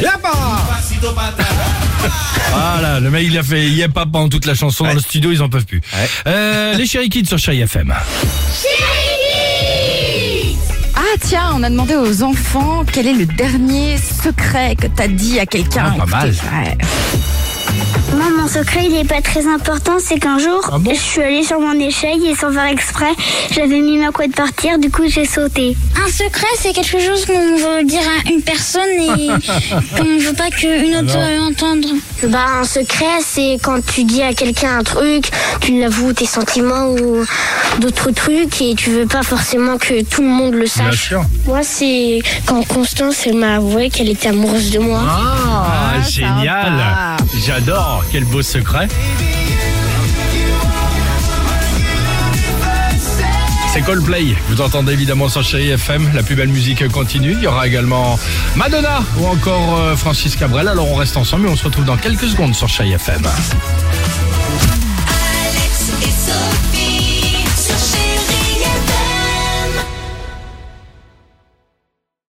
Yapa Voilà, le mec il a fait Yapa pendant toute la chanson dans le studio, ils en peuvent plus. Euh, les Chéri Kids sur Chéri FM. Ah tiens, on a demandé aux enfants quel est le dernier secret que t'as dit à quelqu'un. Ah, pas mal. Ouais. Secret, il est pas très important. C'est qu'un jour, Ah bon je suis allée sur mon échelle et sans faire exprès, j'avais mis ma couette par terre. Du coup, j'ai sauté. Un secret, c'est quelque chose qu'on veut dire à une personne et qu'on ne veut pas qu'une autre euh, entendre. Bah, un secret, c'est quand tu dis à quelqu'un un truc, tu l'avoues tes sentiments ou d'autres trucs et tu veux pas forcément que tout le monde le Bien sache. sûr. Moi, c'est quand Constance elle m'a avoué qu'elle était amoureuse de moi. Ah, Ah, génial sympa. J'adore, quel beau secret. C'est Coldplay, vous entendez évidemment sur Chéri FM, la plus belle musique continue. Il y aura également Madonna ou encore euh, Francis Cabrel. Alors on reste ensemble et on se retrouve dans quelques secondes sur Chéri FM.